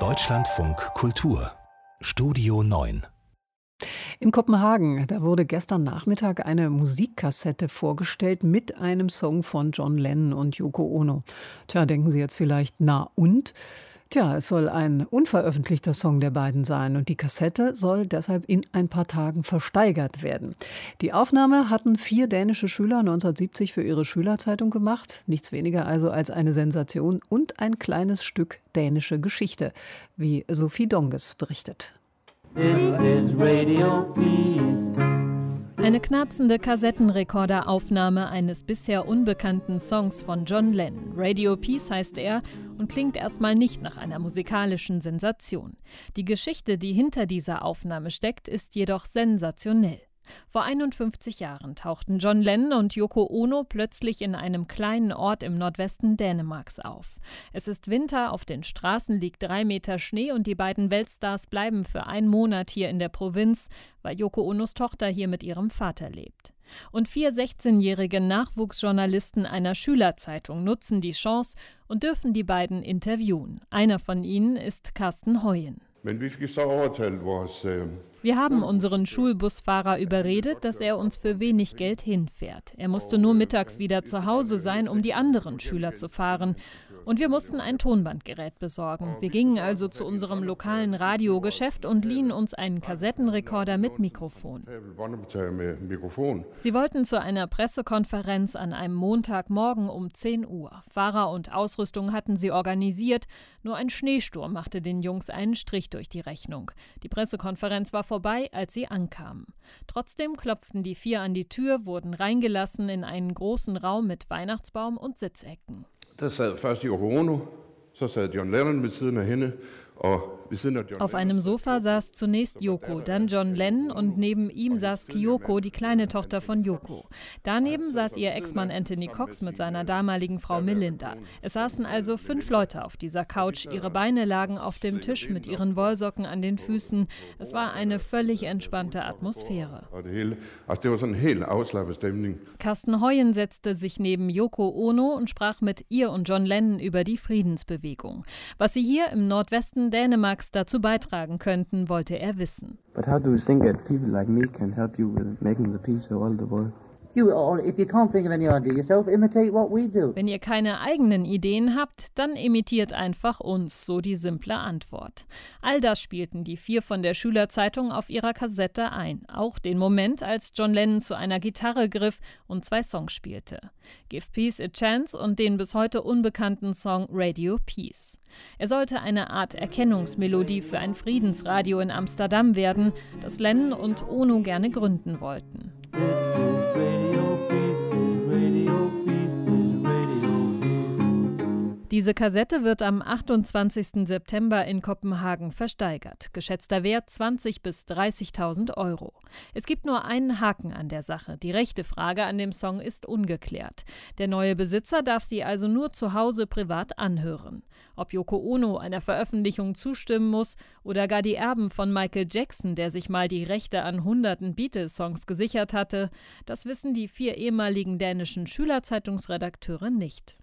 Deutschlandfunk Kultur Studio 9 in Kopenhagen, da wurde gestern Nachmittag eine Musikkassette vorgestellt mit einem Song von John Lennon und Yoko Ono. Tja, denken Sie jetzt vielleicht, na und? Tja, es soll ein unveröffentlichter Song der beiden sein und die Kassette soll deshalb in ein paar Tagen versteigert werden. Die Aufnahme hatten vier dänische Schüler 1970 für ihre Schülerzeitung gemacht. Nichts weniger also als eine Sensation und ein kleines Stück dänische Geschichte, wie Sophie Donges berichtet. Eine knarzende Kassettenrekorderaufnahme eines bisher unbekannten Songs von John Lennon. Radio Peace heißt er und klingt erstmal nicht nach einer musikalischen Sensation. Die Geschichte, die hinter dieser Aufnahme steckt, ist jedoch sensationell. Vor 51 Jahren tauchten John Lennon und Yoko Ono plötzlich in einem kleinen Ort im Nordwesten Dänemarks auf. Es ist Winter, auf den Straßen liegt drei Meter Schnee und die beiden Weltstars bleiben für einen Monat hier in der Provinz, weil Yoko Onos Tochter hier mit ihrem Vater lebt. Und vier 16-jährige Nachwuchsjournalisten einer Schülerzeitung nutzen die Chance und dürfen die beiden interviewen. Einer von ihnen ist Carsten Heuen. Men vi wir haben unseren Schulbusfahrer überredet, dass er uns für wenig Geld hinfährt. Er musste nur mittags wieder zu Hause sein, um die anderen Schüler zu fahren. Und wir mussten ein Tonbandgerät besorgen. Wir gingen also zu unserem lokalen Radiogeschäft und liehen uns einen Kassettenrekorder mit Mikrofon. Sie wollten zu einer Pressekonferenz an einem Montagmorgen um 10 Uhr. Fahrer und Ausrüstung hatten sie organisiert. Nur ein Schneesturm machte den Jungs einen Strich durch die Rechnung. Die Pressekonferenz war vorbei, als sie ankamen. Trotzdem klopften die vier an die Tür, wurden reingelassen in einen großen Raum mit Weihnachtsbaum und Sitzecken. Der sad først Yoko Ono, så sad John Lennon ved siden af hende, auf einem Sofa saß zunächst Yoko, dann John Lennon und neben ihm saß Kyoko, die kleine Tochter von Yoko. Daneben saß ihr Ex-Mann Anthony Cox mit seiner damaligen Frau Melinda. Es saßen also fünf Leute auf dieser Couch. Ihre Beine lagen auf dem Tisch mit ihren Wollsocken an den Füßen. Es war eine völlig entspannte Atmosphäre. Carsten Heuen setzte sich neben Yoko Ono und sprach mit ihr und John Lennon über die Friedensbewegung. Was sie hier im Nordwesten Dänemarks dazu beitragen könnten, wollte er wissen. But how do you think all the world? Wenn ihr keine eigenen Ideen habt, dann imitiert einfach uns, so die simple Antwort. All das spielten die vier von der Schülerzeitung auf ihrer Kassette ein, auch den Moment, als John Lennon zu einer Gitarre griff und zwei Songs spielte. Give Peace a Chance und den bis heute unbekannten Song Radio Peace. Er sollte eine Art Erkennungsmelodie für ein Friedensradio in Amsterdam werden, das Lennon und Ono gerne gründen wollten. Diese Kassette wird am 28. September in Kopenhagen versteigert. Geschätzter Wert 20.000 bis 30.000 Euro. Es gibt nur einen Haken an der Sache. Die rechte Frage an dem Song ist ungeklärt. Der neue Besitzer darf sie also nur zu Hause privat anhören. Ob Yoko Ono einer Veröffentlichung zustimmen muss oder gar die Erben von Michael Jackson, der sich mal die Rechte an hunderten Beatles-Songs gesichert hatte, das wissen die vier ehemaligen dänischen Schülerzeitungsredakteure nicht.